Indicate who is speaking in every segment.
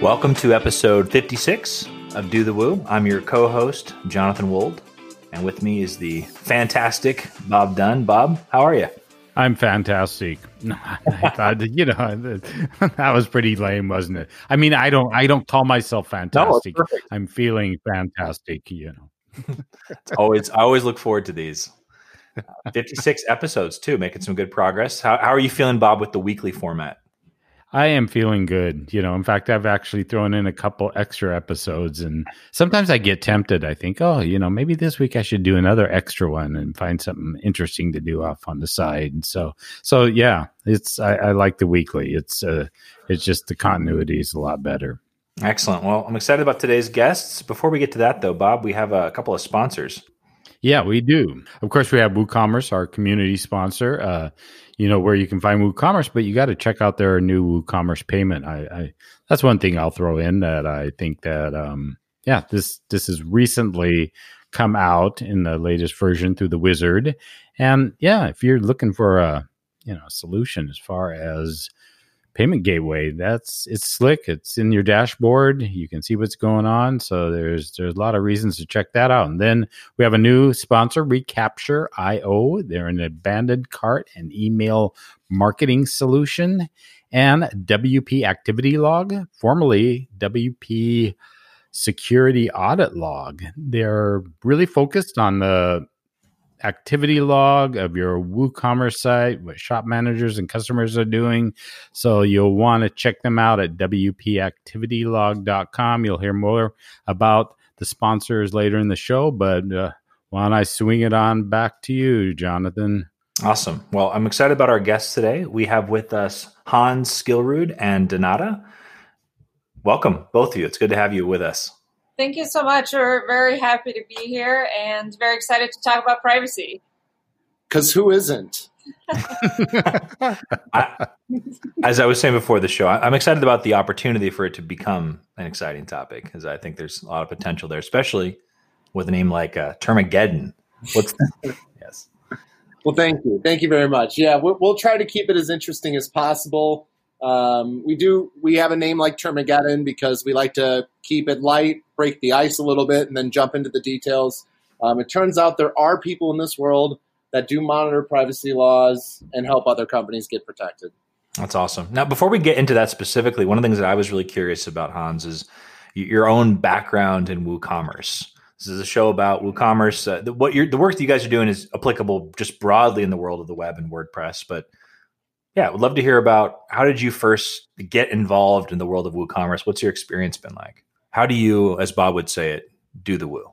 Speaker 1: Welcome to episode 56 of Do the Woo. I'm your co host, Jonathan Wold, and with me is the fantastic Bob Dunn. Bob, how are you?
Speaker 2: I'm fantastic. I thought, you know, that was pretty lame, wasn't it? I mean, I don't, I don't call myself fantastic. No, I'm feeling fantastic. You know,
Speaker 1: it's always, I always look forward to these. Uh, 56 episodes too, making some good progress. How, how are you feeling, Bob, with the weekly format?
Speaker 2: I am feeling good. You know, in fact, I've actually thrown in a couple extra episodes, and sometimes I get tempted. I think, oh, you know, maybe this week I should do another extra one and find something interesting to do off on the side. And so, so yeah, it's I, I like the weekly. It's uh, it's just the continuity is a lot better.
Speaker 1: Excellent. Well, I'm excited about today's guests. Before we get to that, though, Bob, we have a couple of sponsors.
Speaker 2: Yeah, we do. Of course, we have WooCommerce, our community sponsor. Uh, you know where you can find WooCommerce, but you got to check out their new WooCommerce payment. I, I, that's one thing I'll throw in that I think that um, yeah, this this has recently come out in the latest version through the Wizard, and yeah, if you're looking for a you know solution as far as payment gateway. That's it's slick. It's in your dashboard. You can see what's going on. So there's there's a lot of reasons to check that out. And then we have a new sponsor recapture io they're an abandoned cart and email marketing solution. And wp activity log formerly wp security audit log. They're really focused on the activity log of your WooCommerce site, what shop managers and customers are doing. So you'll want to check them out at WPActivityLog.com. You'll hear more about the sponsors later in the show, but uh, why don't I swing it on back to you, Jonathan?
Speaker 1: Awesome. Well, I'm excited about our guests today. We have with us Hans Skillrud and Donata. Welcome, both of you. It's good to have you with us.
Speaker 3: Thank you so much. We're very happy to be here and very excited to talk about privacy.
Speaker 4: Because who isn't?
Speaker 1: I, as I was saying before the show, I'm excited about the opportunity for it to become an exciting topic because I think there's a lot of potential there, especially with a name like uh, Termageddon. What's
Speaker 4: yes. Well, thank you, thank you very much. Yeah, we'll, we'll try to keep it as interesting as possible. Um, we do we have a name like Termageddon because we like to keep it light, break the ice a little bit, and then jump into the details. Um, it turns out there are people in this world that do monitor privacy laws and help other companies get protected.
Speaker 1: That's awesome. Now, before we get into that specifically, one of the things that I was really curious about, Hans, is your own background in WooCommerce. This is a show about WooCommerce. Uh, the, what the work that you guys are doing is applicable just broadly in the world of the web and WordPress, but yeah, I would love to hear about how did you first get involved in the world of WooCommerce? What's your experience been like? How do you, as Bob would say it, do the Woo?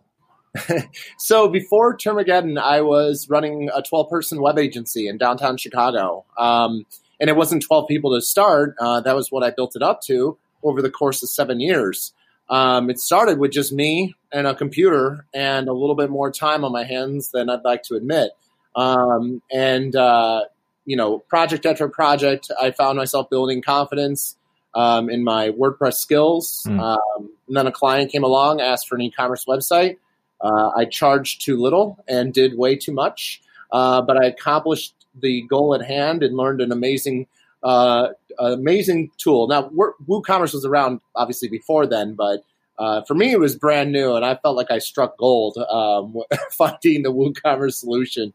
Speaker 4: so before Termageddon, I was running a 12 person web agency in downtown Chicago. Um, and it wasn't 12 people to start. Uh, that was what I built it up to over the course of seven years. Um, it started with just me and a computer and a little bit more time on my hands than I'd like to admit. Um, and uh, you know, project after project, I found myself building confidence um, in my WordPress skills. Mm. Um, and then a client came along, asked for an e-commerce website. Uh, I charged too little and did way too much, uh, but I accomplished the goal at hand and learned an amazing, uh, amazing tool. Now, WooCommerce was around obviously before then, but uh, for me, it was brand new, and I felt like I struck gold um, finding the WooCommerce solution.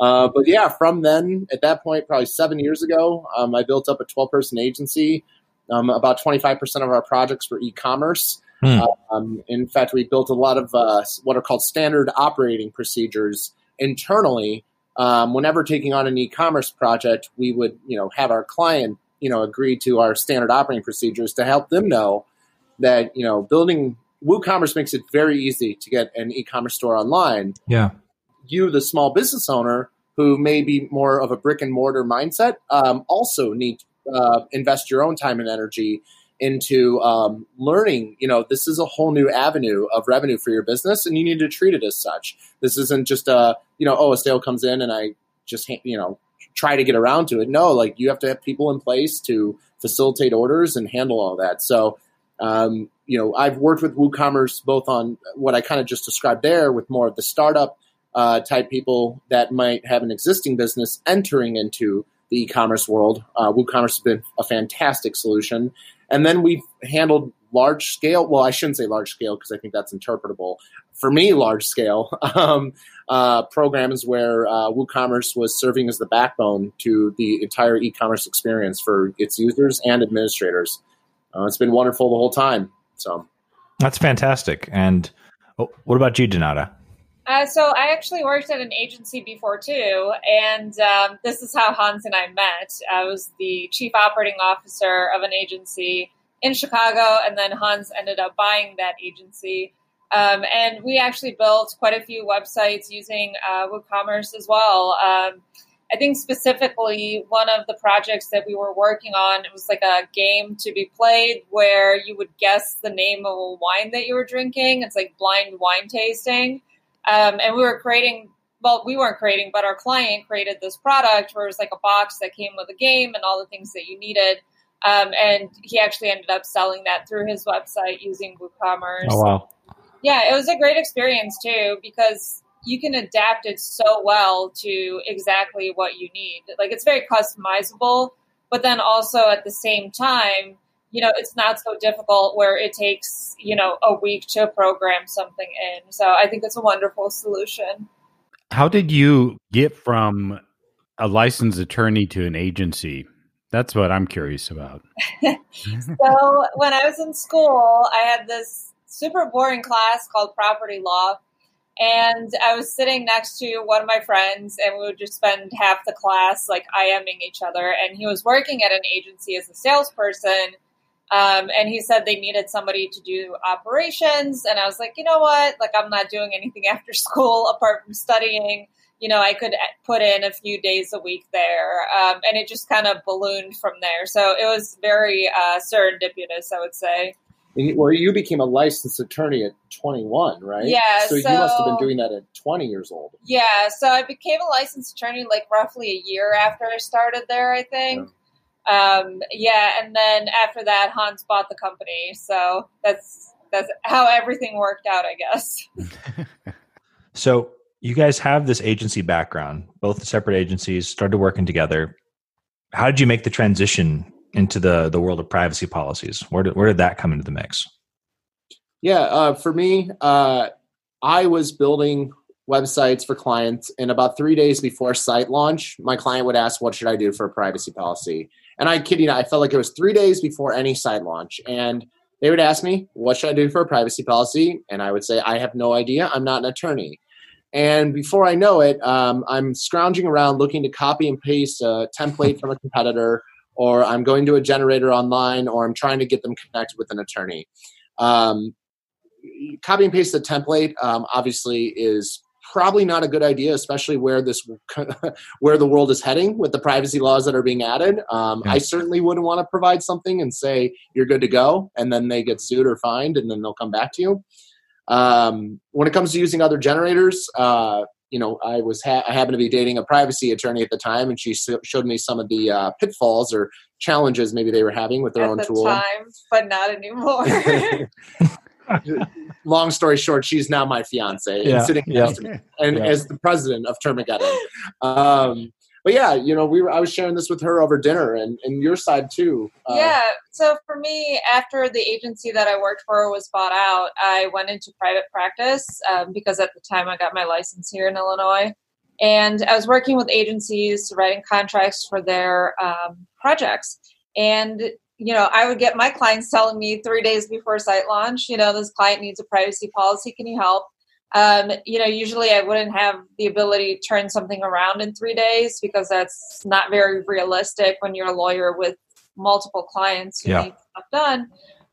Speaker 4: Uh, but yeah, from then, at that point, probably seven years ago, um, I built up a 12 person agency. Um, about 25% of our projects were e commerce. Hmm. Um, in fact, we built a lot of uh, what are called standard operating procedures internally. Um, whenever taking on an e-commerce project, we would, you know, have our client, you know, agree to our standard operating procedures to help them know that, you know, building WooCommerce makes it very easy to get an e-commerce store online.
Speaker 1: Yeah
Speaker 4: you, the small business owner, who may be more of a brick and mortar mindset, um, also need to uh, invest your own time and energy into um, learning. You know, this is a whole new avenue of revenue for your business, and you need to treat it as such. This isn't just a you know, oh, a sale comes in and I just you know try to get around to it. No, like you have to have people in place to facilitate orders and handle all that. So. Um, you know, I've worked with WooCommerce both on what I kind of just described there with more of the startup uh, type people that might have an existing business entering into the e-commerce world. Uh, WooCommerce has been a fantastic solution. And then we've handled large scale. Well, I shouldn't say large scale because I think that's interpretable. For me, large scale um, uh, programs where uh, WooCommerce was serving as the backbone to the entire e-commerce experience for its users and administrators. Uh, it's been wonderful the whole time. So
Speaker 1: that's fantastic. And oh, what about you, Donata?
Speaker 3: Uh, so I actually worked at an agency before too, and um, this is how Hans and I met. I was the chief operating officer of an agency in Chicago, and then Hans ended up buying that agency. Um, and we actually built quite a few websites using uh, WooCommerce as well. Um, I think specifically one of the projects that we were working on, it was like a game to be played where you would guess the name of a wine that you were drinking. It's like blind wine tasting. Um, and we were creating, well, we weren't creating, but our client created this product where it was like a box that came with a game and all the things that you needed. Um, and he actually ended up selling that through his website using WooCommerce.
Speaker 1: Oh, wow.
Speaker 3: Yeah, it was a great experience too because you can adapt it so well to exactly what you need. Like it's very customizable, but then also at the same time, you know, it's not so difficult where it takes, you know, a week to program something in. So I think it's a wonderful solution.
Speaker 2: How did you get from a licensed attorney to an agency? That's what I'm curious about.
Speaker 3: so when I was in school, I had this super boring class called property law and I was sitting next to one of my friends, and we would just spend half the class like IMing each other. And he was working at an agency as a salesperson. Um, and he said they needed somebody to do operations. And I was like, you know what? Like, I'm not doing anything after school apart from studying. You know, I could put in a few days a week there. Um, and it just kind of ballooned from there. So it was very uh, serendipitous, I would say.
Speaker 4: Well, you became a licensed attorney at 21, right?
Speaker 3: Yeah.
Speaker 4: So, so, you must have been doing that at 20 years old.
Speaker 3: Yeah. So I became a licensed attorney like roughly a year after I started there, I think. Yeah. Um, yeah. And then after that, Hans bought the company. So that's that's how everything worked out, I guess.
Speaker 1: so you guys have this agency background, both separate agencies, started working together. How did you make the transition into the the world of privacy policies? Where did where did that come into the mix?
Speaker 4: Yeah, uh, for me, uh, I was building websites for clients, and about three days before site launch, my client would ask, "What should I do for a privacy policy?" And I kid you not, I felt like it was three days before any site launch, and they would ask me, "What should I do for a privacy policy?" And I would say, "I have no idea. I'm not an attorney." And before I know it, um, I'm scrounging around looking to copy and paste a template from a competitor or I'm going to a generator online, or I'm trying to get them connected with an attorney. Um, copy and paste the template um, obviously is probably not a good idea, especially where this where the world is heading with the privacy laws that are being added. Um, yeah. I certainly wouldn't want to provide something and say you're good to go, and then they get sued or fined, and then they'll come back to you. Um, when it comes to using other generators, uh, you know, I was ha- I happened to be dating a privacy attorney at the time, and she so- showed me some of the uh, pitfalls or challenges maybe they were having with their
Speaker 3: at
Speaker 4: own
Speaker 3: the
Speaker 4: tool.
Speaker 3: Time, but not anymore.
Speaker 4: Long story short, she's now my fiance
Speaker 1: yeah,
Speaker 4: and sitting
Speaker 1: yeah.
Speaker 4: next to me, and yeah. as the president of Termageddon. Um, but yeah, you know, we were I was sharing this with her over dinner, and and your side too.
Speaker 3: Uh, yeah. So for me, after the agency that I worked for was bought out, I went into private practice um, because at the time I got my license here in Illinois, and I was working with agencies writing contracts for their um, projects, and you know, I would get my clients telling me three days before site launch, you know, this client needs a privacy policy. Can you help? Um, you know, usually I wouldn't have the ability to turn something around in three days because that's not very realistic when you're a lawyer with multiple clients who
Speaker 1: yeah.
Speaker 3: need stuff done.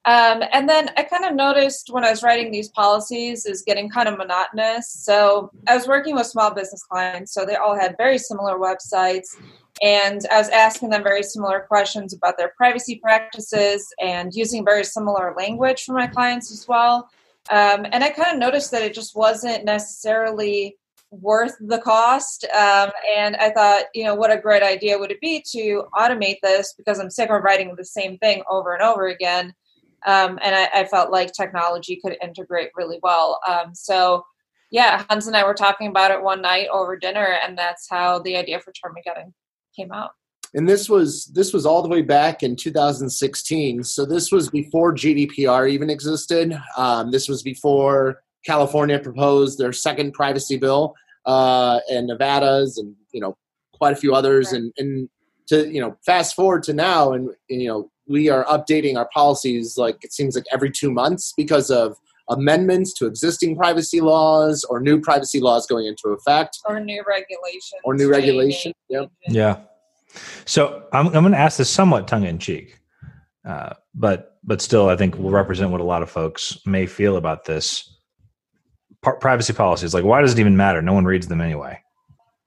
Speaker 3: Um, and then I kind of noticed when I was writing these policies is getting kind of monotonous. So I was working with small business clients, so they all had very similar websites, and I was asking them very similar questions about their privacy practices and using very similar language for my clients as well. Um, and I kind of noticed that it just wasn't necessarily worth the cost. Um, and I thought, you know, what a great idea would it be to automate this because I'm sick of writing the same thing over and over again. Um, and I, I, felt like technology could integrate really well. Um, so, yeah, Hans and I were talking about it one night over dinner, and that's how the idea for Termageddon came out.
Speaker 4: and this was this was all the way back in 2016. So this was before GDPR even existed. Um, this was before California proposed their second privacy bill, uh, and Nevada's, and you know quite a few others. And and to you know fast forward to now, and, and you know we are updating our policies like it seems like every two months because of amendments to existing privacy laws or new privacy laws going into effect
Speaker 3: or new regulations
Speaker 4: or new regulation. Yep.
Speaker 1: Yeah. So I'm, I'm going to ask this somewhat tongue in cheek, uh, but but still, I think will represent what a lot of folks may feel about this. privacy policies, like, why does it even matter? No one reads them anyway.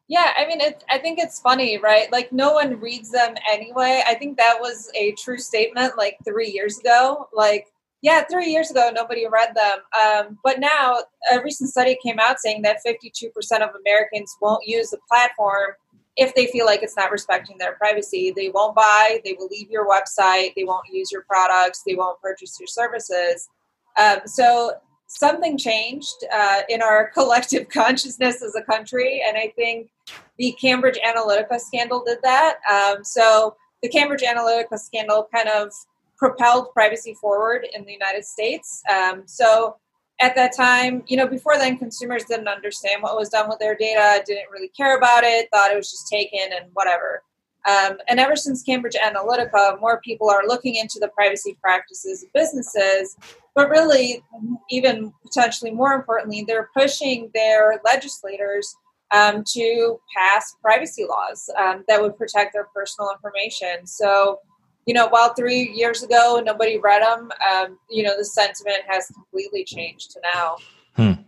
Speaker 3: Yeah, I mean, it, I think it's funny, right? Like, no one reads them anyway. I think that was a true statement like three years ago. Like, yeah, three years ago, nobody read them. Um, but now, a recent study came out saying that 52% of Americans won't use the platform if they feel like it's not respecting their privacy, they won't buy, they will leave your website, they won't use your products, they won't purchase your services. Um, so something changed uh, in our collective consciousness as a country, and I think the Cambridge Analytica scandal did that. Um, so the Cambridge Analytica scandal kind of propelled privacy forward in the United States. Um, so at that time, you know, before then, consumers didn't understand what was done with their data, didn't really care about it, thought it was just taken and whatever. Um, and ever since Cambridge Analytica, more people are looking into the privacy practices of businesses, but really, even potentially more importantly, they're pushing their legislators um, to pass privacy laws um, that would protect their personal information. So, you know, while three years ago nobody read them, um, you know, the sentiment has completely changed to now.
Speaker 4: Hmm.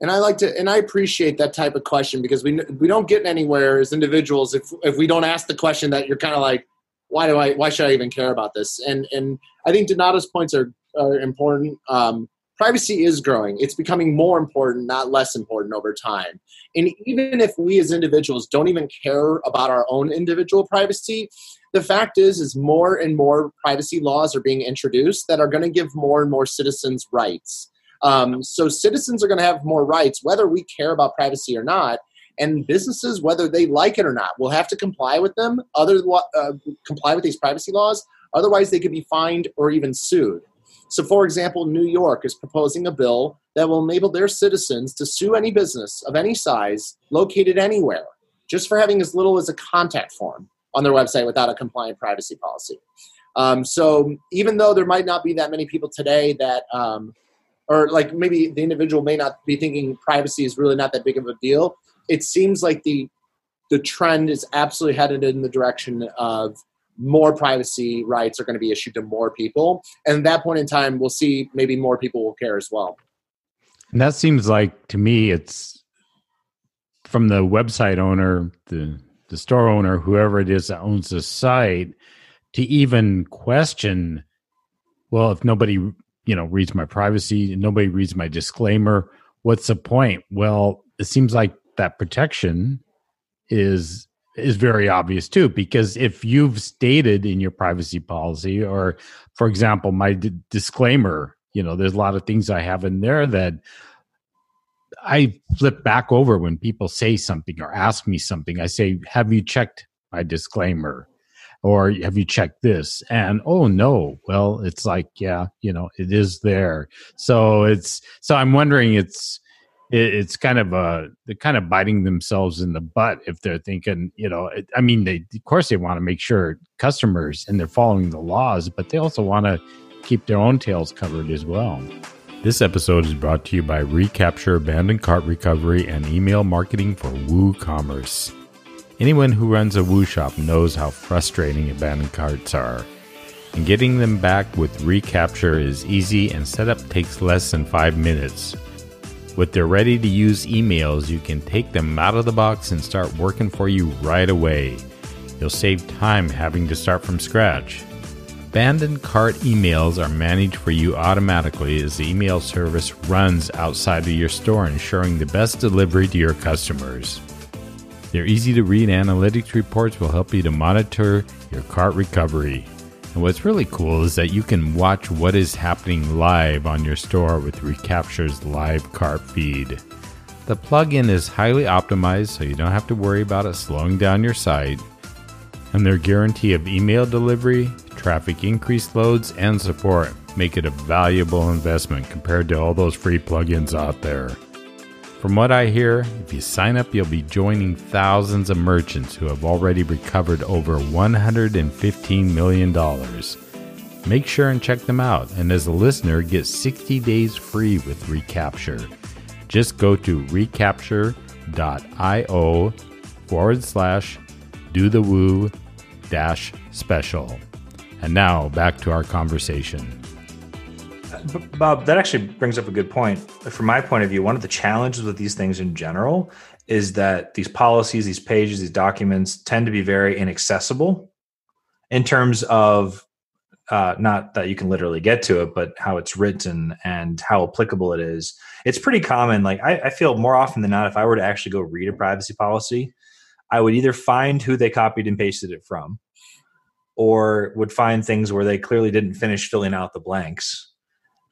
Speaker 4: And I like to, and I appreciate that type of question because we we don't get anywhere as individuals if if we don't ask the question that you're kind of like, why do I, why should I even care about this? And and I think Donata's points are are important. Um, privacy is growing. It's becoming more important, not less important over time. And even if we as individuals don't even care about our own individual privacy, the fact is is more and more privacy laws are being introduced that are going to give more and more citizens rights. Um, so citizens are going to have more rights whether we care about privacy or not and businesses whether they like it or not will have to comply with them other uh, comply with these privacy laws otherwise they could be fined or even sued. So for example new york is proposing a bill that will enable their citizens to sue any business of any size located anywhere just for having as little as a contact form on their website without a compliant privacy policy. Um, so even though there might not be that many people today that, um, or like maybe the individual may not be thinking privacy is really not that big of a deal, it seems like the the trend is absolutely headed in the direction of more privacy rights are going to be issued to more people, and at that point in time, we'll see maybe more people will care as well.
Speaker 2: And that seems like to me, it's from the website owner, the the store owner, whoever it is that owns the site, to even question, well, if nobody, you know, reads my privacy, nobody reads my disclaimer, what's the point? Well, it seems like that protection is is very obvious too because if you've stated in your privacy policy or for example my d- disclaimer you know there's a lot of things i have in there that I flip back over when people say something or ask me something. I say, Have you checked my disclaimer? Or have you checked this? And oh no, well, it's like, yeah, you know, it is there. So it's so I'm wondering it's it's kind of a they're kind of biting themselves in the butt if they're thinking, you know, I mean, they of course they want to make sure customers and they're following the laws, but they also want to keep their own tails covered as well. This episode is brought to you by Recapture Abandoned Cart Recovery and Email Marketing for WooCommerce. Anyone who runs a Woo shop knows how frustrating abandoned carts are. And getting them back with Recapture is easy and setup takes less than 5 minutes. With their ready to use emails, you can take them out of the box and start working for you right away. You'll save time having to start from scratch. Abandoned cart emails are managed for you automatically as the email service runs outside of your store, ensuring the best delivery to your customers. Their easy to read analytics reports will help you to monitor your cart recovery. And what's really cool is that you can watch what is happening live on your store with Recapture's live cart feed. The plugin is highly optimized so you don't have to worry about it slowing down your site And their guarantee of email delivery, traffic increase loads, and support make it a valuable investment compared to all those free plugins out there. From what I hear, if you sign up, you'll be joining thousands of merchants who have already recovered over $115 million. Make sure and check them out, and as a listener, get 60 days free with Recapture. Just go to recapture.io forward slash do the woo dash special. And now back to our conversation.
Speaker 1: Bob, that actually brings up a good point. From my point of view, one of the challenges with these things in general is that these policies, these pages, these documents tend to be very inaccessible in terms of uh, not that you can literally get to it, but how it's written and how applicable it is. It's pretty common. Like I, I feel more often than not, if I were to actually go read a privacy policy, I would either find who they copied and pasted it from, or would find things where they clearly didn't finish filling out the blanks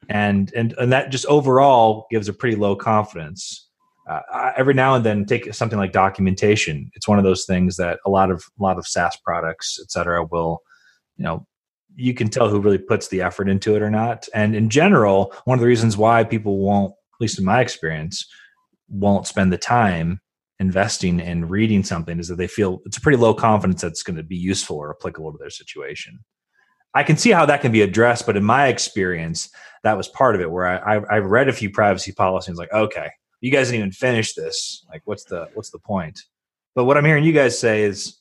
Speaker 1: and and and that just overall gives a pretty low confidence. Uh, every now and then, take something like documentation. It's one of those things that a lot of a lot of SaaS products, et cetera, will, you know, you can tell who really puts the effort into it or not. And in general, one of the reasons why people won't, at least in my experience, won't spend the time investing in reading something is that they feel it's a pretty low confidence that it's going to be useful or applicable to their situation. I can see how that can be addressed, but in my experience, that was part of it. Where I, I have read a few privacy policies, like, okay, you guys didn't even finish this. Like, what's the what's the point? But what I'm hearing you guys say is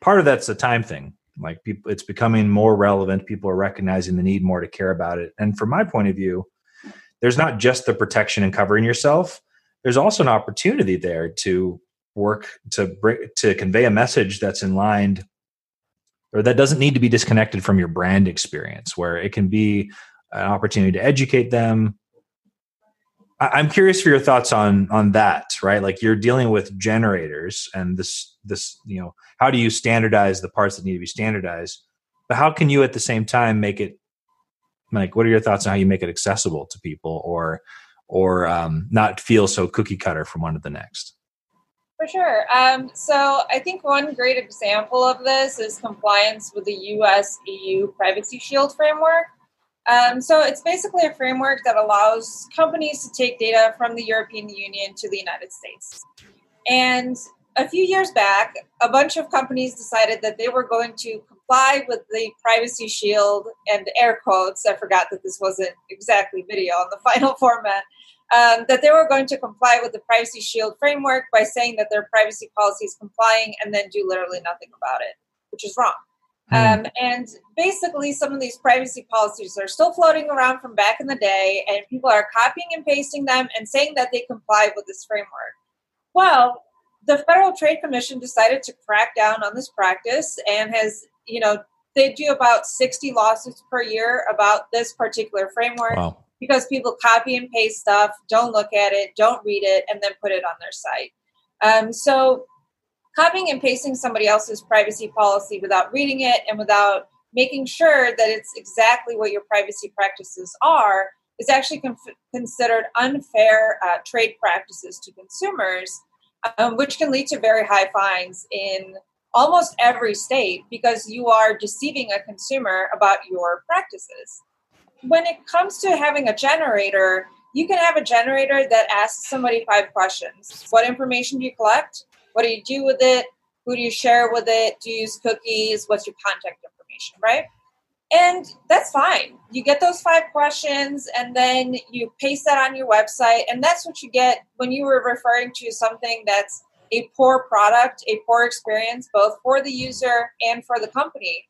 Speaker 1: part of that's a time thing. Like, people, it's becoming more relevant. People are recognizing the need more to care about it. And from my point of view, there's not just the protection and covering yourself. There's also an opportunity there to work to bring to convey a message that's in line or that doesn't need to be disconnected from your brand experience where it can be an opportunity to educate them. I'm curious for your thoughts on on that right? Like you're dealing with generators and this this you know how do you standardize the parts that need to be standardized? But how can you at the same time make it like what are your thoughts on how you make it accessible to people or or um, not feel so cookie cutter from one to the next
Speaker 3: for sure. Um, so I think one great example of this is compliance with the US EU Privacy Shield framework. Um, so it's basically a framework that allows companies to take data from the European Union to the United States. And a few years back, a bunch of companies decided that they were going to comply with the Privacy Shield and air quotes. I forgot that this wasn't exactly video on the final format um, that they were going to comply with the Privacy Shield framework by saying that their privacy policy is complying and then do literally nothing about it, which is wrong. Mm. Um, and basically, some of these privacy policies are still floating around from back in the day, and people are copying and pasting them and saying that they comply with this framework. Well, the Federal Trade Commission decided to crack down on this practice and has, you know, they do about 60 lawsuits per year about this particular framework. Wow because people copy and paste stuff, don't look at it, don't read it, and then put it on their site. Um, so, copying and pasting somebody else's privacy policy without reading it and without making sure that it's exactly what your privacy practices are is actually considered unfair uh, trade practices to consumers, um, which can lead to very high fines in almost every state because you are deceiving a consumer about your practices when it comes to having a generator, you can have a generator that asks somebody five questions. What information do you collect? What do you do with it? Who do you share with it? Do you use cookies? What's your contact information, right? And that's fine. You get those five questions and then you paste that on your website. And that's what you get when you were referring to something that's a poor product, a poor experience, both for the user and for the company.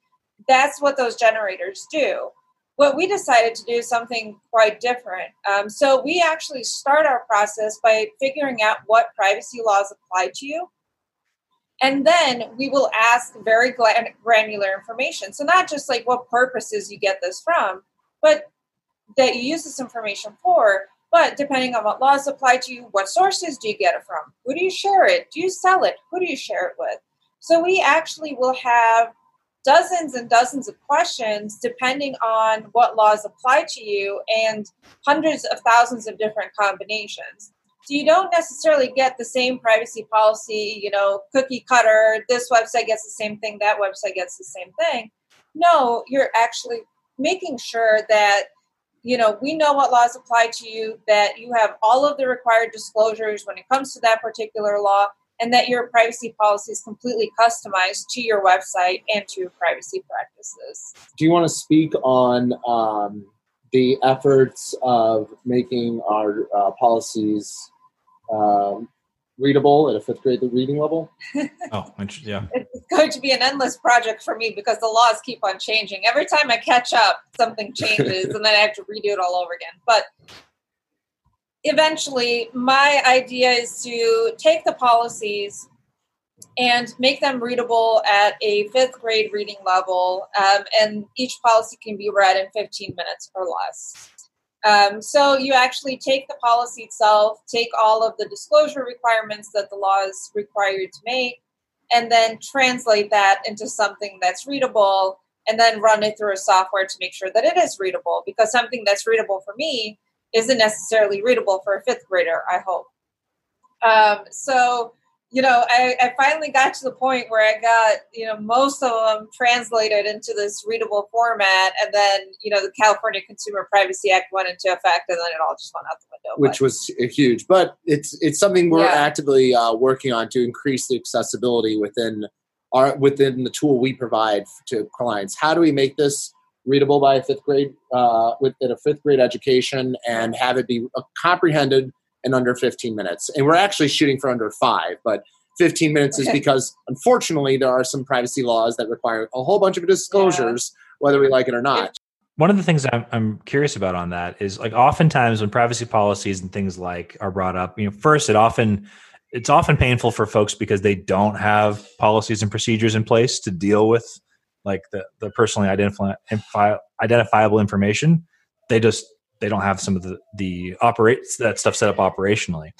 Speaker 3: That's what those generators do what we decided to do is something quite different. Um, so we actually start our process by figuring out what privacy laws apply to you. And then we will ask very granular information. So, not just like what purposes you get this from, but that you use this information for. But depending on what laws apply to you, what sources do you get it from? Who do you share it? Do you sell it? Who do you share it with? So, we actually will have dozens and dozens of questions depending on what laws apply to you and hundreds of thousands of different combinations. So you don't necessarily get the same privacy policy, you know, cookie cutter, this website gets the same thing, that website gets the same thing. No, you're actually making sure that you know we know what laws apply to you that you have all of the required disclosures when it comes to that particular law and that your privacy policy is completely customized to your website and to your privacy practices
Speaker 4: do you want to speak on um, the efforts of making our uh, policies um, readable at a fifth grade reading level?
Speaker 1: oh, yeah.
Speaker 3: It's going to be an endless project for me because the laws keep on changing. Every time I catch up, something changes and then I have to redo it all over again. But eventually, my idea is to take the policies and make them readable at a fifth grade reading level, um, and each policy can be read in 15 minutes or less. Um, so you actually take the policy itself, take all of the disclosure requirements that the laws require you to make, and then translate that into something that's readable, and then run it through a software to make sure that it is readable. Because something that's readable for me isn't necessarily readable for a fifth grader. I hope. Um, so you know, I, I, finally got to the point where I got, you know, most of them translated into this readable format. And then, you know, the California Consumer Privacy Act went into effect and then it all just went out the window.
Speaker 4: Which but, was huge. But it's it's something we're yeah. actively uh, working on to increase the accessibility within our within the tool we provide to clients. How do we make this readable by a fifth grade uh, within a fifth grade education and have it be uh, comprehended in under 15 minutes. And we're actually shooting for under five, but 15 minutes is because unfortunately there are some privacy laws that require a whole bunch of disclosures, yeah. whether we like it or not.
Speaker 1: One of the things I'm, I'm curious about on that is like oftentimes when privacy policies and things like are brought up, you know, first it often it's often painful for folks because they don't have policies and procedures in place to deal with like the, the personally identifi- identifiable information. They just they don't have some of the the operates that stuff set up operationally.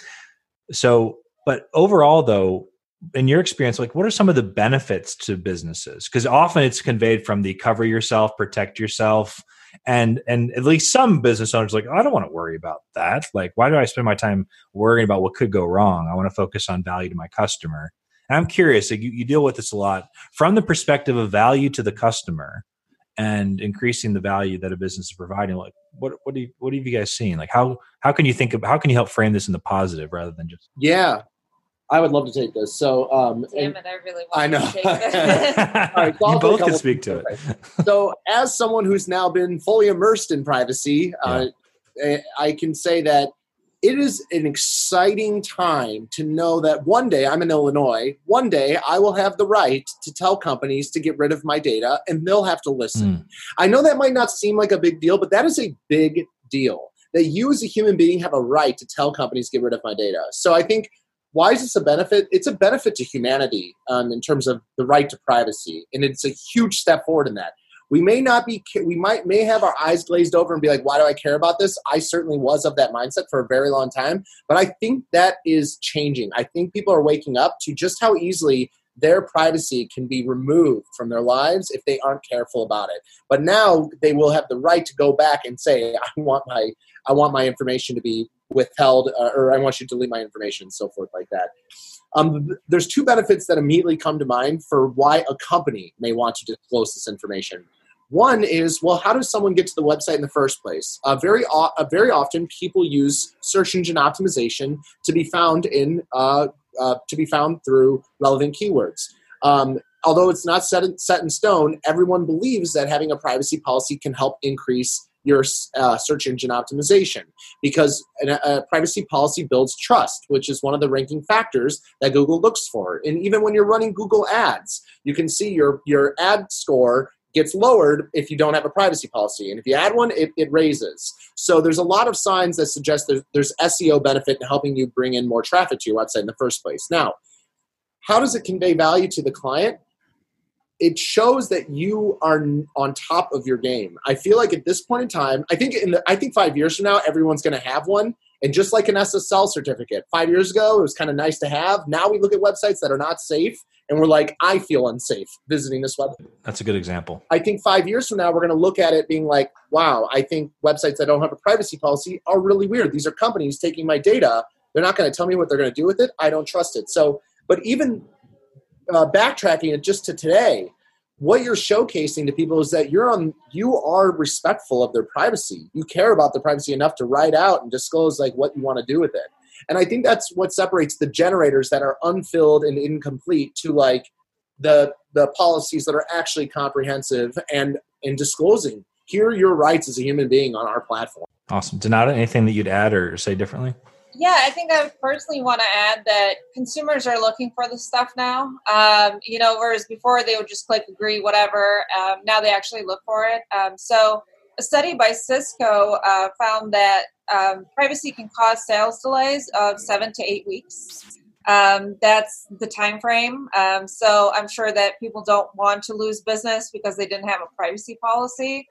Speaker 1: So, but overall, though, in your experience, like what are some of the benefits to businesses? Because often it's conveyed from the cover yourself, protect yourself, and and at least some business owners like oh, I don't want to worry about that. Like, why do I spend my time worrying about what could go wrong? I want to focus on value to my customer. And I'm curious, like you, you deal with this a lot from the perspective of value to the customer and increasing the value that a business is providing like what what do you, what have you guys seen like how how can you think of how can you help frame this in the positive rather than just
Speaker 4: yeah I would love to take this. So, um,
Speaker 3: damn it, I really want
Speaker 4: I know.
Speaker 3: to take this.
Speaker 1: right, so you both can speak to it.
Speaker 4: so, as someone who's now been fully immersed in privacy, yeah. uh, I can say that it is an exciting time to know that one day I'm in Illinois, one day I will have the right to tell companies to get rid of my data and they'll have to listen. Mm. I know that might not seem like a big deal, but that is a big deal. That you as a human being have a right to tell companies get rid of my data. So I think why is this a benefit? It's a benefit to humanity um, in terms of the right to privacy, and it's a huge step forward in that we may not be we might may have our eyes glazed over and be like why do i care about this? I certainly was of that mindset for a very long time but i think that is changing. I think people are waking up to just how easily their privacy can be removed from their lives if they aren't careful about it. But now they will have the right to go back and say i want my i want my information to be withheld uh, or i want you to delete my information and so forth like that. Um, there's two benefits that immediately come to mind for why a company may want to disclose this information. One is, well, how does someone get to the website in the first place? Uh, very, uh, very often, people use search engine optimization to be found in uh, uh to be found through relevant keywords. Um, although it's not set in, set in stone, everyone believes that having a privacy policy can help increase your uh, search engine optimization because a, a, privacy policy builds trust, which is one of the ranking factors that Google looks for. And even when you're running Google ads, you can see your, your ad score gets lowered if you don't have a privacy policy. And if you add one, it, it raises. So there's a lot of signs that suggest there's, there's SEO benefit in helping you bring in more traffic to your website in the first place. Now, how does it convey value to the client? it shows that you are on top of your game. I feel like at this point in time, I think in the, I think five years from now, everyone's going to have one. And just like an SSL certificate, five years ago, it was kind of nice to have. Now we look at websites that are not safe, and we're like, I feel unsafe visiting this website.
Speaker 1: That's a good example.
Speaker 4: I think five years from now, we're going to look at it being like, wow, I think websites that don't have a privacy policy are really weird. These are companies taking my data They're not going to tell me what they're going to do with it. I don't trust it. So, but even uh, backtracking it just to today, what you're showcasing to people is that you're on you are respectful of their privacy you care about their privacy enough to write out and disclose like what you want to do with it and i think that's what separates the generators that are unfilled and incomplete to like the the policies that are actually comprehensive and in disclosing here are your rights as a human being on our platform
Speaker 1: awesome donata anything that you'd add or say differently
Speaker 3: yeah, I think I personally want to add that consumers are looking for this stuff now. Um, you know, whereas before they would just click agree, whatever. Um, now they actually look for it. Um, so, a study by Cisco uh, found that um, privacy can cause sales delays of seven to eight weeks. Um, that's the time frame. Um, so, I'm sure that people don't want to lose business because they didn't have a privacy policy.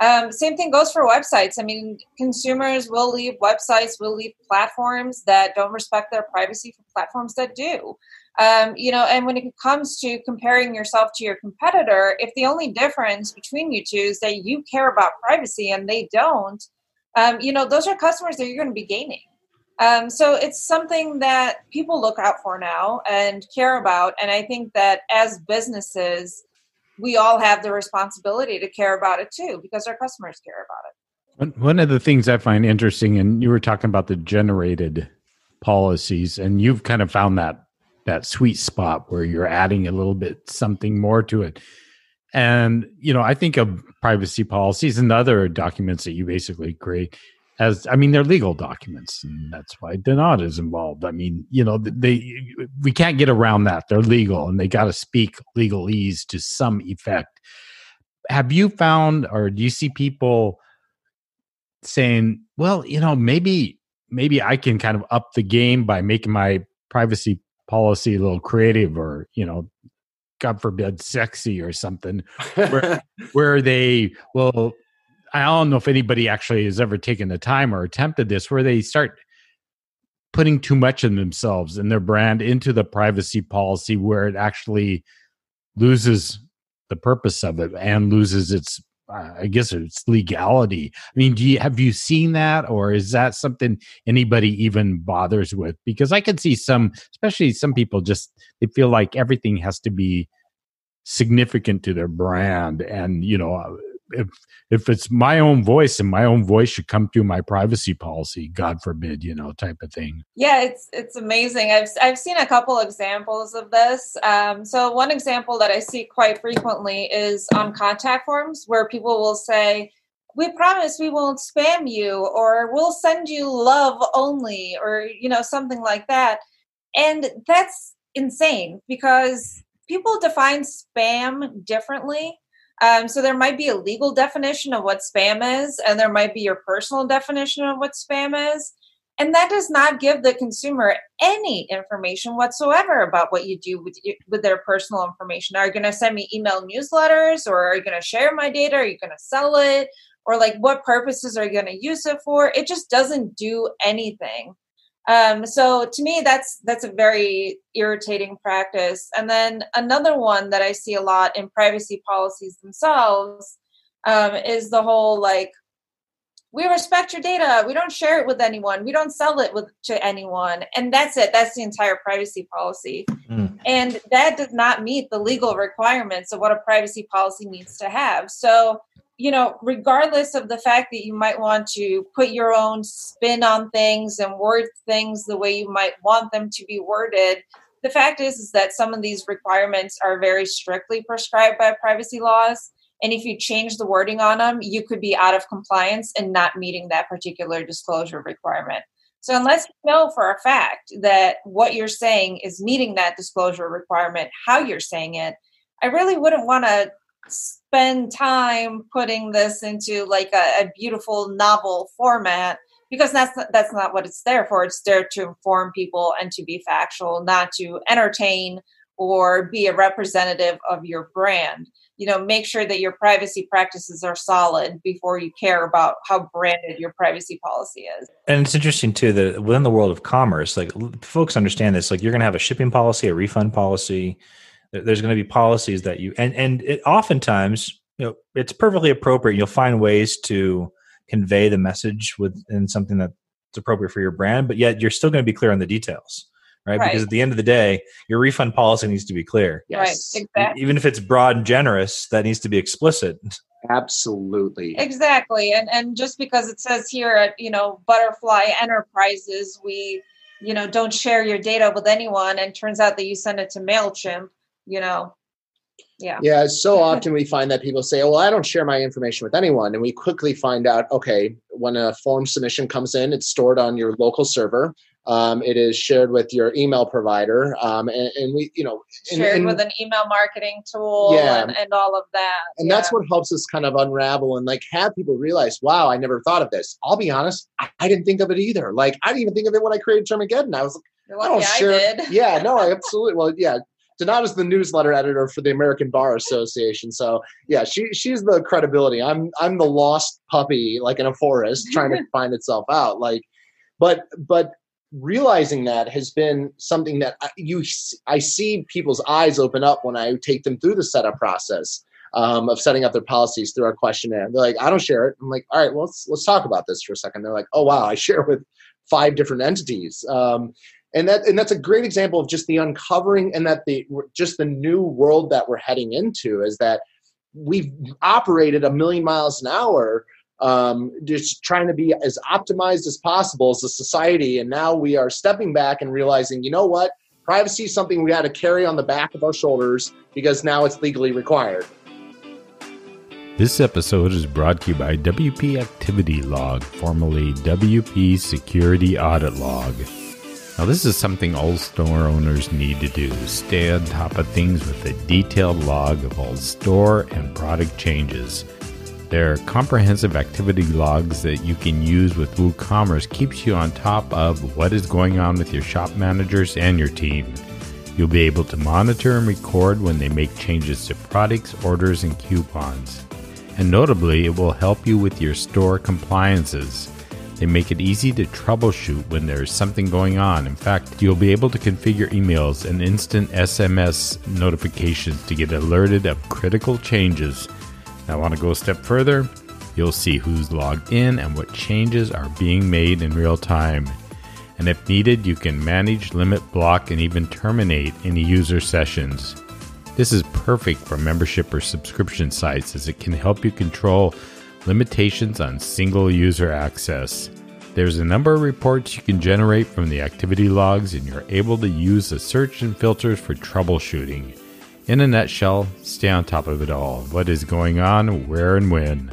Speaker 3: Um, same thing goes for websites. I mean, consumers will leave websites, will leave platforms that don't respect their privacy for platforms that do. Um, you know, and when it comes to comparing yourself to your competitor, if the only difference between you two is that you care about privacy and they don't, um, you know, those are customers that you're going to be gaining. Um, so it's something that people look out for now and care about. And I think that as businesses, we all have the responsibility to care about it too because our customers care about
Speaker 2: it. One of the things I find interesting, and you were talking about the generated policies, and you've kind of found that that sweet spot where you're adding a little bit something more to it. And you know, I think of privacy policies and other documents that you basically create as I mean, they're legal documents, and that's why Donata is involved. I mean, you know, they we can't get around that. They're legal, and they got to speak legalese to some effect. Have you found, or do you see people saying, "Well, you know, maybe maybe I can kind of up the game by making my privacy policy a little creative, or you know, God forbid, sexy or something," where, where they will I don't know if anybody actually has ever taken the time or attempted this where they start putting too much of themselves and their brand into the privacy policy where it actually loses the purpose of it and loses its Uh, I guess it's legality. I mean, do you have you seen that, or is that something anybody even bothers with? Because I can see some, especially some people, just they feel like everything has to be significant to their brand, and you know, uh, if if it's my own voice and my own voice should come through my privacy policy god forbid you know type of thing.
Speaker 3: Yeah it's it's amazing. I've i've seen a couple examples of this. Um, so one example that i see quite frequently is on contact forms where people will say we promise we won't spam you or we'll send you love only or you know something like that. And that's insane because people define spam differently um, so there might be a legal definition of what spam is, and there might be your personal definition of what spam is. And that does not give the consumer any information whatsoever about what you do with, with their personal information. Are you going to send me email newsletters, or are you going to share my data? Are you going to sell it? Or like what purposes are you going to use it for? It just doesn't do anything. Um, so to me, that's that's a very irritating practice. And then another one that I see a lot in privacy policies themselves um, is the whole like, we respect your data. We don't share it with anyone. We don't sell it with to anyone. And that's it. That's the entire privacy policy. Mm. And that does not meet the legal requirements of what a privacy policy needs to have. So you know, regardless of the fact that you might want to put your own spin on things and word things the way you might want them to be worded, the fact is is that some of these requirements are very strictly prescribed by privacy laws. And if you change the wording on them, you could be out of compliance and not meeting that particular disclosure requirement. So, unless you know for a fact that what you're saying is meeting that disclosure requirement, how you're saying it, I really wouldn't want to spend time putting this into like a, a beautiful novel format because that's that's not what it's there for. It's there to inform people and to be factual, not to entertain or be a representative of your brand. You know, make sure that your privacy practices are solid before you care about how branded your privacy policy is.
Speaker 1: And it's interesting too that within the world of commerce, like folks understand this, like you're going to have a shipping policy, a refund policy, there's going to be policies that you and and it oftentimes you know it's perfectly appropriate you'll find ways to convey the message within something that's appropriate for your brand, but yet you're still going to be clear on the details, right?
Speaker 3: Right.
Speaker 1: Because at the end of the day, your refund policy needs to be clear.
Speaker 4: Yes,
Speaker 3: Right. Exactly.
Speaker 1: Even if it's broad and generous, that needs to be explicit.
Speaker 4: absolutely.
Speaker 3: Exactly. And and just because it says here at, you know, Butterfly Enterprises, we, you know, don't share your data with anyone and turns out that you send it to MailChimp, you know. Yeah.
Speaker 4: Yeah, so often we find that people say, "Well, I don't share my information with anyone," and we quickly find out, okay, when a form submission comes in, it's stored on your local server. Um, it is shared with your email provider, um, and, and we, you know, and,
Speaker 3: Shared
Speaker 4: and-
Speaker 3: with an email marketing tool
Speaker 4: Yeah.
Speaker 3: and, all of that.
Speaker 4: and
Speaker 3: yeah.
Speaker 4: that's what helps us kind of unravel and like have people realize, wow, I never thought of this. I'll be honest, I, I didn't think of it either. Like I didn't even think of it when I created Termageddon. I was like,
Speaker 3: You're
Speaker 4: I don't
Speaker 3: I
Speaker 4: share.
Speaker 3: did.
Speaker 4: Yeah, no, I absolutely. Well, yeah. Donata's the newsletter editor for the American Bar Association, so yeah, she she's the credibility. I'm I'm the lost puppy, like in a forest, trying to find itself out. Like, but but realizing that has been something that I, you I see people's eyes open up when I take them through the setup process um, of setting up their policies through our questionnaire. They're like, I don't share it. I'm like, all right, well, let's let's talk about this for a second. They're like, oh wow, I share with five different entities. Um, and that and that's a great example of just the uncovering and that the just the new world that we're heading into is that we've operated a million miles an hour um, just trying to be as optimized as possible as a society. And now we are stepping back and realizing you know what? Privacy is something we got to carry on the back of our shoulders because now it's legally required
Speaker 2: This episode is brought to you by WP Activity Log, formerly WP Security Audit Log. Now, this is something all store owners need to do stay on top of things with a detailed log of all store and product changes. Their comprehensive activity logs that you can use with WooCommerce keeps you on top of what is going on with your shop managers and your team. You'll be able to monitor and record when they make changes to products, orders, and coupons. And notably, it will help you with your store compliances. They make it easy to troubleshoot when there is something going on. In fact, you'll be able to configure emails and instant SMS notifications to get alerted of critical changes. Now, want to go a step further? You'll see who's logged in and what changes are being made in real time. And if needed, you can manage, limit, block, and even terminate any user sessions. This is perfect for membership or subscription sites as it can help you control limitations on single user access. There's a number of reports you can generate from the activity logs, and you're able to use the search and filters for troubleshooting. In a nutshell, stay on top of it all. What is going on, where, and when.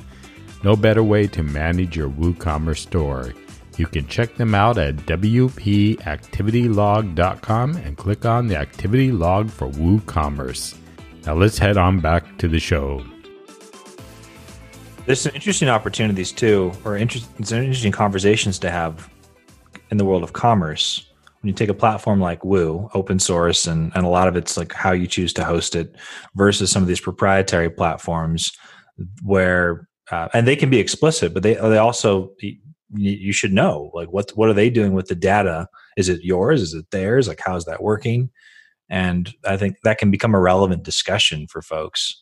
Speaker 2: No better way to manage your WooCommerce store. You can check them out at WPActivitylog.com and click on the activity log for WooCommerce. Now let's head on back to the show.
Speaker 1: There's some interesting opportunities too, or inter- interesting conversations to have in the world of commerce. When you take a platform like Woo, open source, and, and a lot of it's like how you choose to host it versus some of these proprietary platforms where, uh, and they can be explicit, but they, they also, you, should know like what, what are they doing with the data? Is it yours? Is it theirs? Like, how's that working? And I think that can become a relevant discussion for folks.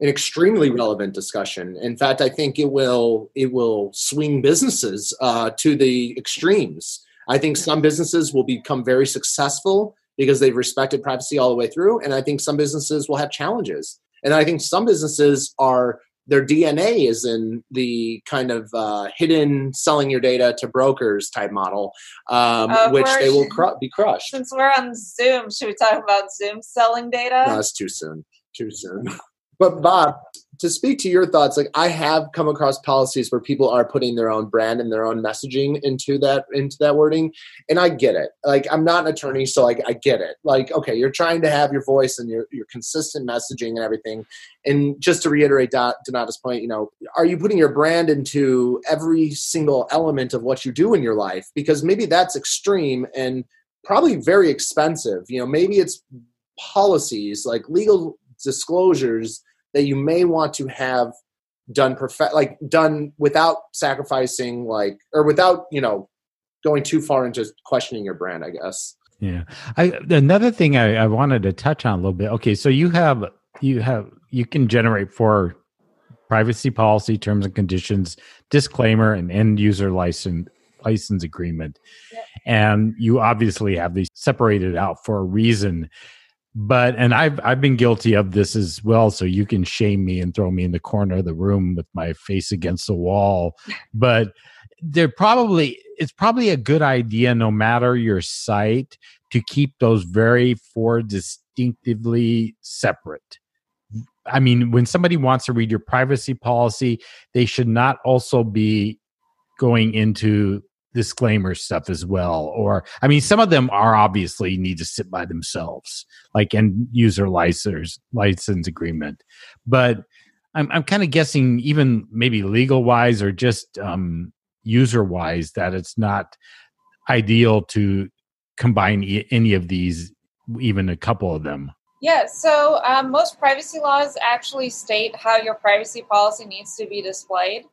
Speaker 4: an extremely relevant discussion. In fact, I think it will it will swing businesses uh, to the extremes. I think some businesses will become very successful because they've respected privacy all the way through, and I think some businesses will have challenges. And I think some businesses are their DNA is in the kind of uh, hidden selling your data to brokers type model, um,
Speaker 3: Of
Speaker 4: which they will cru- be crushed.
Speaker 3: Since we're on Zoom, should we talk about Zoom selling data?
Speaker 4: No, that's too soon. Too soon. But Bob, to speak to your thoughts, like I have come across policies where people are putting their own brand and their own messaging into that into that wording, and I get it. Like I'm not an attorney, so like I get it. Like okay, you're trying to have your voice and your your consistent messaging and everything. And just to reiterate Don- Donata's point, you know, are you putting your brand into every single element of what you do in your life? Because maybe that's extreme and probably very expensive. You know, maybe it's policies like legal disclosures that you may want to have done perfect like done without sacrificing like or without you know going too far into questioning your brand i guess
Speaker 2: Yeah. I another thing I, I wanted to touch on a little bit. Okay, so you have you have you can generate four privacy policy terms and conditions, disclaimer, and end user license license agreement. Yep. And you obviously have these separated out for a reason. But and I've I've been guilty of this as well. So you can shame me and throw me in the corner of the room with my face against the wall. But they're probably it's probably a good idea no matter your site to keep those very four distinctively separate I mean, when somebody wants to read your privacy policy, they should not also be going into disclaimer stuff as well. Or, I mean, some of them are obviously need to sit by themselves, like end user license license agreement. But I'm I'm kind of guessing, even maybe legal wise or just um, user wise, that it's not ideal to combine e- any of these, even a couple of them.
Speaker 3: Yeah, so um, most privacy laws actually state how your privacy policy needs to be displayed.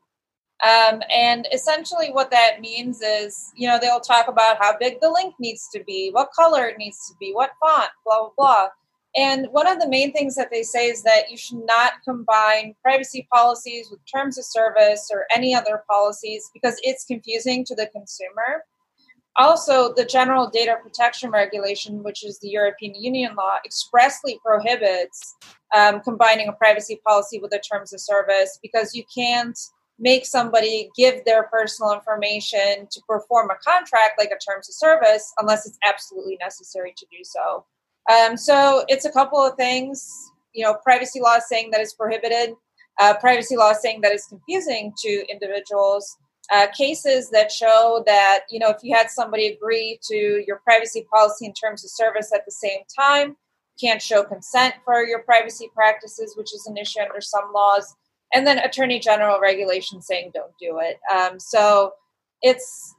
Speaker 3: Um, and essentially, what that means is, you know, they'll talk about how big the link needs to be, what color it needs to be, what font, blah, blah, blah. And one of the main things that they say is that you should not combine privacy policies with terms of service or any other policies because it's confusing to the consumer. Also, the General Data Protection Regulation, which is the European Union law, expressly prohibits um, combining a privacy policy with the terms of service because you can't make somebody give their personal information to perform a contract like a terms of service unless it's absolutely necessary to do so. Um, so it's a couple of things. You know, privacy law saying that it's prohibited, uh, privacy law saying that it's confusing to individuals uh, cases that show that you know if you had somebody agree to your privacy policy in terms of service at the same time can't show consent for your privacy practices which is an issue under some laws and then attorney general regulation saying don't do it. Um, so it's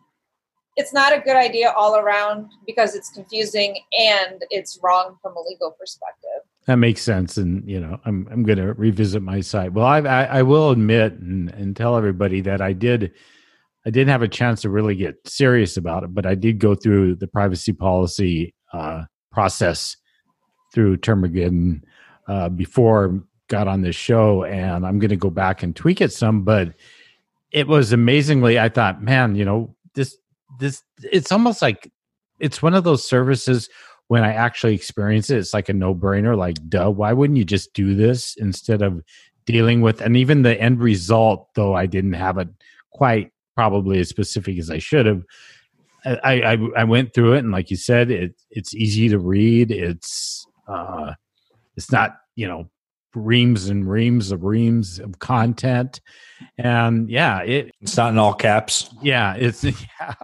Speaker 3: it's not a good idea all around because it's confusing and it's wrong from a legal perspective.
Speaker 2: That makes sense. And you know i'm, I'm going to revisit my site. Well I've, i i will admit and, and tell everybody that i did I didn't have a chance to really get serious about it, but I did go through the privacy policy uh, process through Termageddon uh, before got on this show, and I'm going to go back and tweak it some. But it was amazingly, I thought, man, you know, this this it's almost like it's one of those services when I actually experience it, it's like a no brainer. Like, duh, why wouldn't you just do this instead of dealing with? And even the end result, though I didn't have it quite probably as specific as I should have. I, I, I went through it, and like you said, it it's easy to read. It's uh, it's not you know reams and reams of reams of content, and yeah, it
Speaker 1: it's not in all caps.
Speaker 2: Yeah, it's yeah.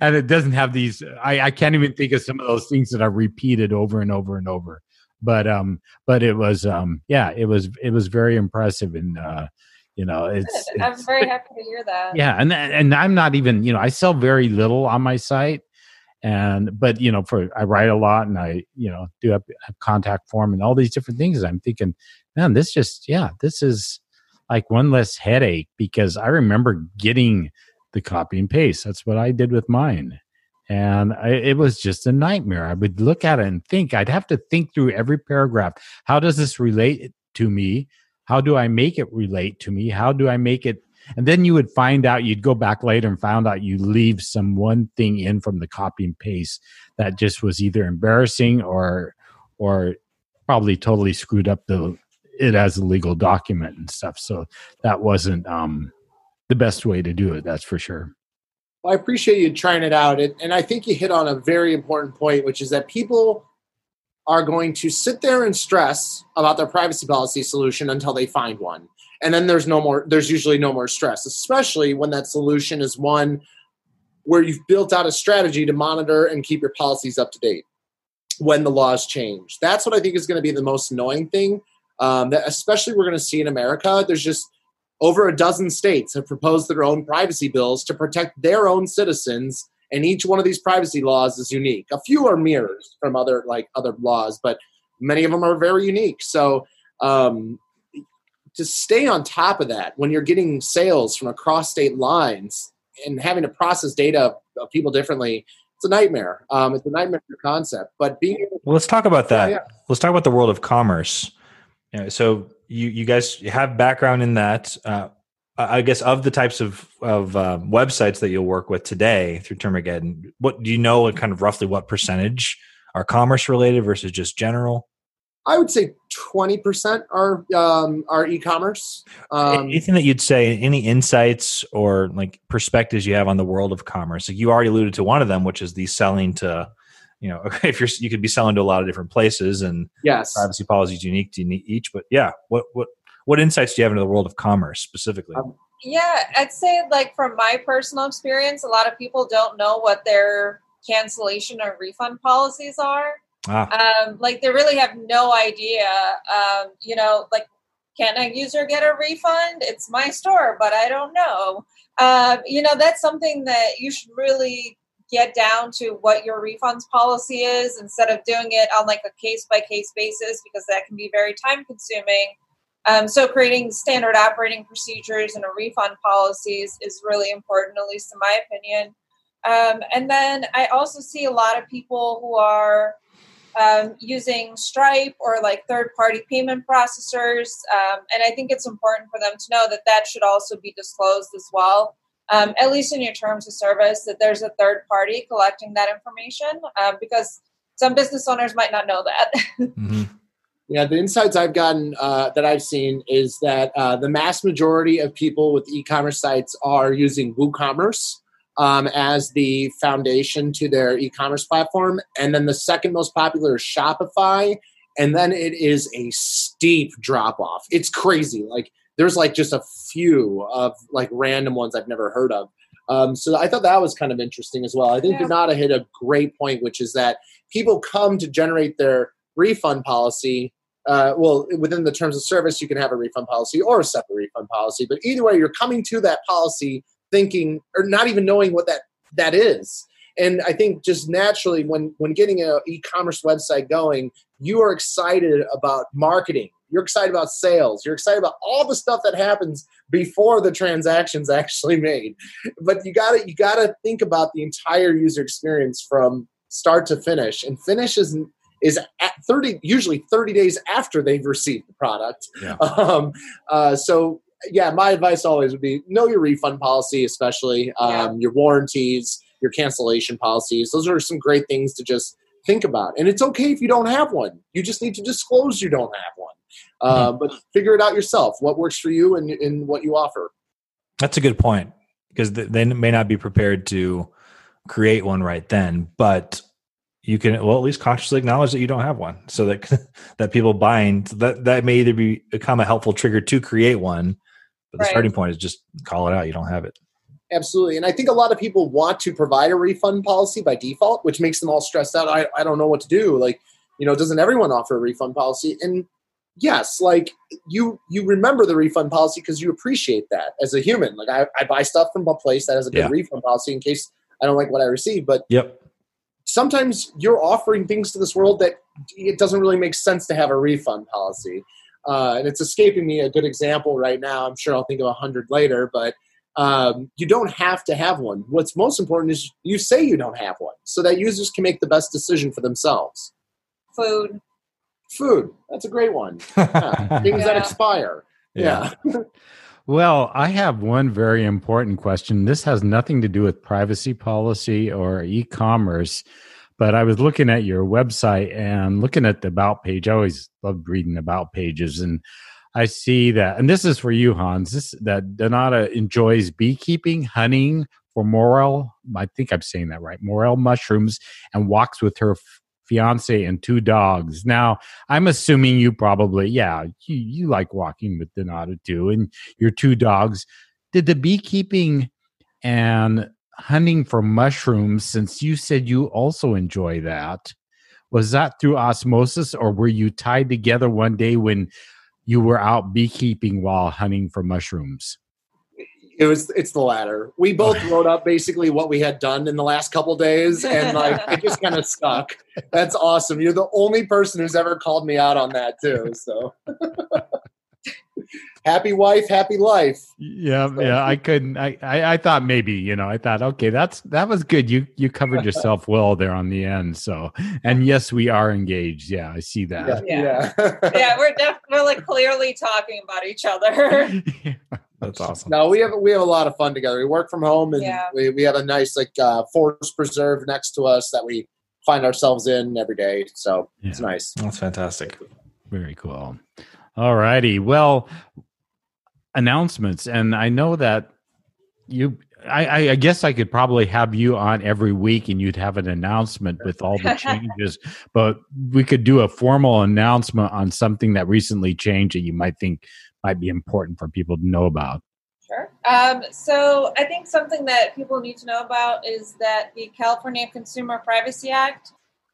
Speaker 2: and it doesn't have these. I I can't even think of some of those things that are repeated over and over and over. But um, but it was um, yeah, it was it was very impressive and uh you know it's,
Speaker 3: it's, i'm very happy to hear that
Speaker 2: yeah and and i'm not even you know i sell very little on my site and but you know for i write a lot and i you know do have, have contact form and all these different things i'm thinking man this just yeah this is like one less headache because i remember getting the copy and paste that's what i did with mine and I, it was just a nightmare i would look at it and think i'd have to think through every paragraph how does this relate to me how do I make it relate to me? How do I make it? And then you would find out, you'd go back later and found out you leave some one thing in from the copy and paste that just was either embarrassing or, or probably totally screwed up the, it as a legal document and stuff. So that wasn't, um, the best way to do it. That's for sure.
Speaker 4: Well, I appreciate you trying it out. And I think you hit on a very important point, which is that people are going to sit there and stress about their privacy policy solution until they find one. And then there's no more there's usually no more stress, especially when that solution is one where you've built out a strategy to monitor and keep your policies up to date when the laws change. That's what I think is going to be the most annoying thing. Um, that especially we're going to see in America. There's just over a dozen states have proposed their own privacy bills to protect their own citizens and each one of these privacy laws is unique. A few are mirrors from other like other laws, but many of them are very unique. So um, to stay on top of that when you're getting sales from across state lines and having to process data of people differently, it's a nightmare. Um, it's a nightmare concept. But being able
Speaker 1: well, let's talk about that. Yeah, yeah. Let's talk about the world of commerce. so you you guys have background in that. Uh, I guess of the types of of uh, websites that you'll work with today through Termageddon, what do you know? And kind of roughly what percentage are commerce related versus just general?
Speaker 4: I would say twenty percent are um, are e-commerce. Um,
Speaker 1: Anything that you'd say, any insights or like perspectives you have on the world of commerce? Like you already alluded to one of them, which is the selling to, you know, if you're you could be selling to a lot of different places, and
Speaker 4: yes,
Speaker 1: privacy policy is unique to each. But yeah, what what what insights do you have into the world of commerce specifically?
Speaker 4: Um,
Speaker 3: Yeah, I'd say like from my personal experience, a lot of people don't know what their cancellation or refund policies are.
Speaker 1: Ah,
Speaker 3: Um, like they really have no idea. Um, you know, like can a user get a refund? It's my store, but I don't know. Um, you know, that's something that you should really get down to what your refunds policy is instead of doing it on like a case by case basis because that can be very time consuming. Um, so creating standard operating procedures and a refund policies is really important, at least in my opinion. Um, and then I also see a lot of people who are um, using Stripe or like third party payment processors. Um, and I think it's important for them to know that that should also be disclosed as well, um, at least in your terms of service, that there's a third party collecting that information um, because some business owners might not know that.
Speaker 1: mhm.
Speaker 4: Yeah, the insights I've gotten uh, that I've seen is that uh, the mass majority of people with e-commerce sites are using WooCommerce um, as the foundation to their e-commerce platform, and then the second most popular is Shopify, and then it is a steep drop off. It's crazy. Like there's like just a few of like random ones I've never heard of. Um, so I thought that was kind of interesting as well. I think
Speaker 3: Yeah.
Speaker 4: Donata hit a great point, which is that people come to generate their refund policy uh, well, within the terms of service, you can have a refund policy or a separate refund policy. But either way, you're coming to that policy thinking or not even knowing what that that is. And I think just naturally, when when getting an e-commerce website going, you are excited about marketing. You're excited about sales. You're excited about all the stuff that happens before the transaction's actually made. But you got to you got to think about the entire user experience from start to finish. And finish is is at 30 usually 30 days after they've received the product
Speaker 1: Yeah.
Speaker 4: um, uh, so yeah my advice always would be know your refund policy especially um,
Speaker 3: Yeah.
Speaker 4: your warranties your cancellation policies. Those are some great things to just think about. And it's okay if you don't have one. You just need to disclose you don't have one. Uh, but figure it out yourself what works for you and, and what you offer.
Speaker 1: That's a good point because they may not be prepared to create one right then, but you can well at least consciously acknowledge that you don't have one, so that that people buying that that may either be become a helpful trigger to create one, but the
Speaker 3: Right.
Speaker 1: starting point is just call it out. You don't have it.
Speaker 4: Absolutely. And I think a lot of people want to provide a refund policy by default, which makes them all stressed out. I, I don't know what to do. Like, you know, doesn't everyone offer a refund policy? And yes, like you you remember the refund policy because you appreciate that as a human. Like I, I buy stuff from a place that has a good
Speaker 1: Yeah.
Speaker 4: refund policy in case I don't like what I receive. But
Speaker 1: Yep.
Speaker 4: sometimes you're offering things to this world that it doesn't really make sense to have a refund policy. Uh, and it's escaping me a good example right now. I'm sure I'll think of a hundred later, but um, you don't have to have one. What's most important is you say you don't have one so that users can make the best decision for themselves.
Speaker 3: Food.
Speaker 4: Food, that's a great one. Yeah. Things that
Speaker 3: Yeah.
Speaker 4: expire. Yeah.
Speaker 2: Well, I have one very important question. This has nothing to do with privacy policy or e commerce, but I was looking at your website and looking at the About page. I always loved reading About pages. And I see that, and this is for you, Hans, this, that Donata enjoys beekeeping, hunting for morel. I think I'm saying that right morel mushrooms and walks with her fiance and two dogs. Now, I'm assuming you probably, yeah, you, you like walking with Donata too, and your two dogs. Did the beekeeping and hunting for mushrooms, since you said you also enjoy that, was that through osmosis or were you tied together one day when you were out beekeeping while hunting for mushrooms?
Speaker 4: It was it's the latter. We both wrote up basically what we had done in the last couple days and like it just kind of stuck. That's awesome. You're the only person who's ever called me out on that too. So happy wife, happy life.
Speaker 2: Yeah, yeah. I couldn't. I, I, I thought maybe you know. I thought okay, that's that was good. You you covered yourself well there on the end. So and yes, we are engaged. Yeah, I see that.
Speaker 4: Yeah. yeah.
Speaker 3: Yeah, we're def- we're like clearly talking about each other.
Speaker 1: That's awesome.
Speaker 4: No, we have we have a lot of fun together. We work from home, and
Speaker 3: Yeah.
Speaker 4: we, we have a nice like uh, forest preserve next to us that we find ourselves in every day. So it's nice.
Speaker 1: That's fantastic.
Speaker 2: Very cool. All righty. Well, announcements, and I know that you. I, I, guess I could probably have you on every week, and you'd have an announcement with all the changes. but we could do a formal announcement on something that recently changed that you might think might be important for people to know about.
Speaker 3: Sure. Um, so I think something that people need to know about is that the California Consumer Privacy Act,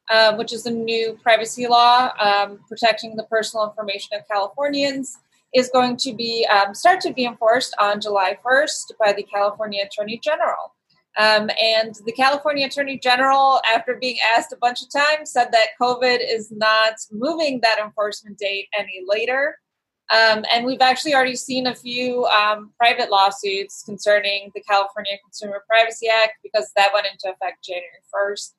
Speaker 3: uh, which is a new privacy law um, protecting the personal information of Californians, is going to be um, start to be enforced on July 1st by the California Attorney General. Um, and the California Attorney General, after being asked a bunch of times, said that COVID is not moving that enforcement date any later. Um, and we've actually already seen a few um, private lawsuits concerning the California Consumer Privacy Act because that went into effect January 1st.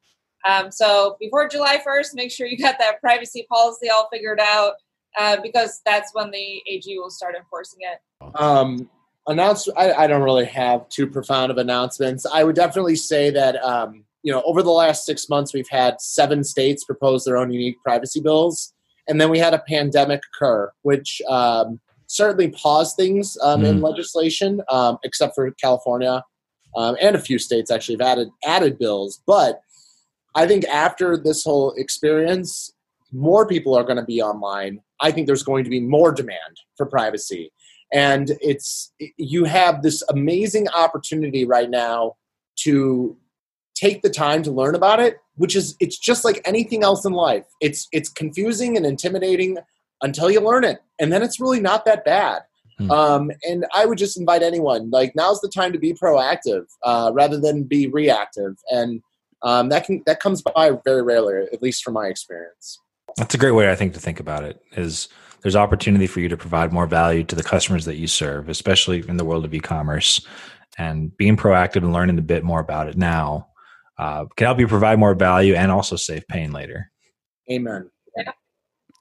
Speaker 3: Um, so before July 1st, make sure you got that privacy policy all figured out uh, because that's when the AG will start enforcing it.
Speaker 4: Um, announce. I, I don't really have too profound of announcements. I would definitely say that um, you know over the last six months we've had seven states propose their own unique privacy bills, and then we had a pandemic occur, which um, certainly paused things um, in legislation, um, except for California um, and a few states actually have added added bills. But I think after this whole experience, more people are going to be online. I think there's going to be more demand for privacy. And it's you have this amazing opportunity right now to take the time to learn about it which is it's just like anything else in life. It's it's confusing and intimidating until you learn it and then it's really not that bad.
Speaker 1: Hmm.
Speaker 4: um, and i would just invite anyone like now's the time to be proactive uh, rather than be reactive. And um, that can that comes by very rarely at least from my experience
Speaker 1: That's a great way, I think, to think about it. Is there's opportunity for you to provide more value to the customers that you serve, especially in the world of e-commerce, and being proactive and learning a bit more about it now uh, can help you provide more value and also save pain later.
Speaker 4: amen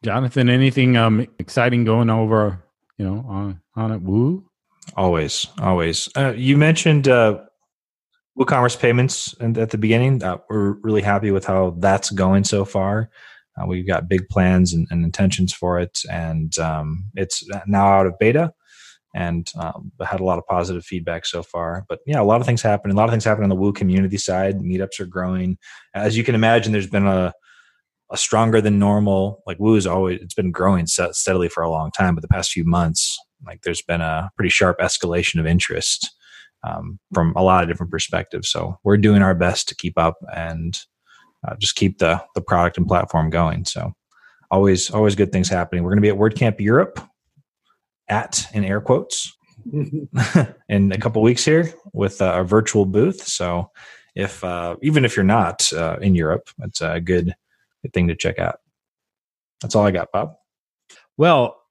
Speaker 2: Jonathan, anything um, exciting going over, you know, on on it? Woo.
Speaker 1: Always, always. Uh, you mentioned uh, WooCommerce payments and at the beginning. Uh, we're really happy with how that's going so far. Uh, we've got big plans and, and intentions for it, and um, it's now out of beta. And um, had a lot of positive feedback so far. But yeah, a lot of things happen. A lot of things happen on the Woo community side. Meetups are growing. As you can imagine, there's been a a stronger than normal. Like Woo is always it's been growing steadily for a long time, but the past few months, like there's been a pretty sharp escalation of interest um, from a lot of different perspectives. So we're doing our best to keep up and uh, just keep the the product and platform going. So always always good things happening. We're going to be at WordCamp Europe at in air quotes in a couple weeks here with uh, a virtual booth. So if uh, even if you're not uh, in Europe, it's a good good thing to check out. That's all I got, Bob.
Speaker 2: Well,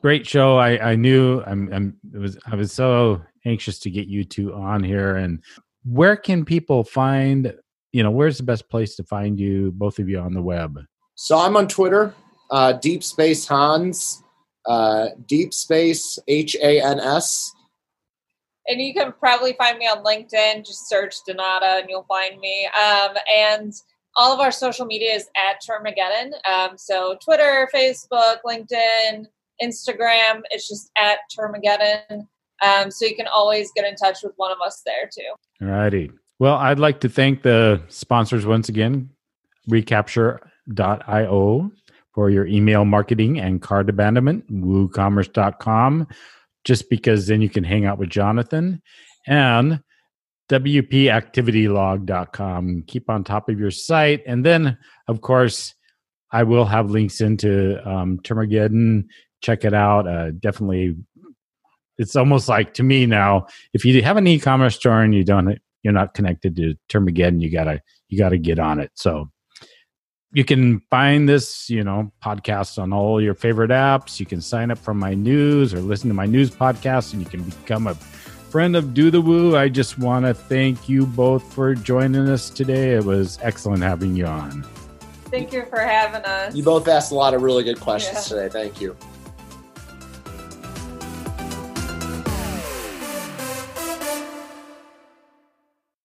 Speaker 2: great show. I, I knew I'm, I'm it was I was so anxious to get you two on here. And where can people find? You know, where's the best place to find you, both of you, on the web?
Speaker 4: So I'm on Twitter, uh, Deep Space Hans, uh, Deep Space H A N S.
Speaker 3: And you can probably find me on LinkedIn. Just search Donata and you'll find me. Um, and all of our social media is at Termageddon. Um, so Twitter, Facebook, LinkedIn, Instagram, it's just at Termageddon. Um, so you can always get in touch with one of us there too.
Speaker 2: All righty. Well, I'd like to thank the sponsors once again, recapture.io for your email marketing and cart abandonment, woocommerce.com, just because then you can hang out with Jonathan, and wpactivitylog.com. Keep on top of your site. And then, of course, I will have links into um, Termageddon. Check it out. Uh, definitely, it's almost like to me now, if you have an e-commerce store and you don't you're not connected to Termageddon, you gotta you gotta get on it. So you can find this, you know, podcast on all your favorite apps. You can sign up for my news or listen to my news podcast, and you can become a friend of Do the Woo. I just want to thank you both for joining us today. It was excellent having you on.
Speaker 3: Thank you for having us.
Speaker 4: You both asked a lot of really good questions
Speaker 3: Yeah.
Speaker 4: today. Thank you.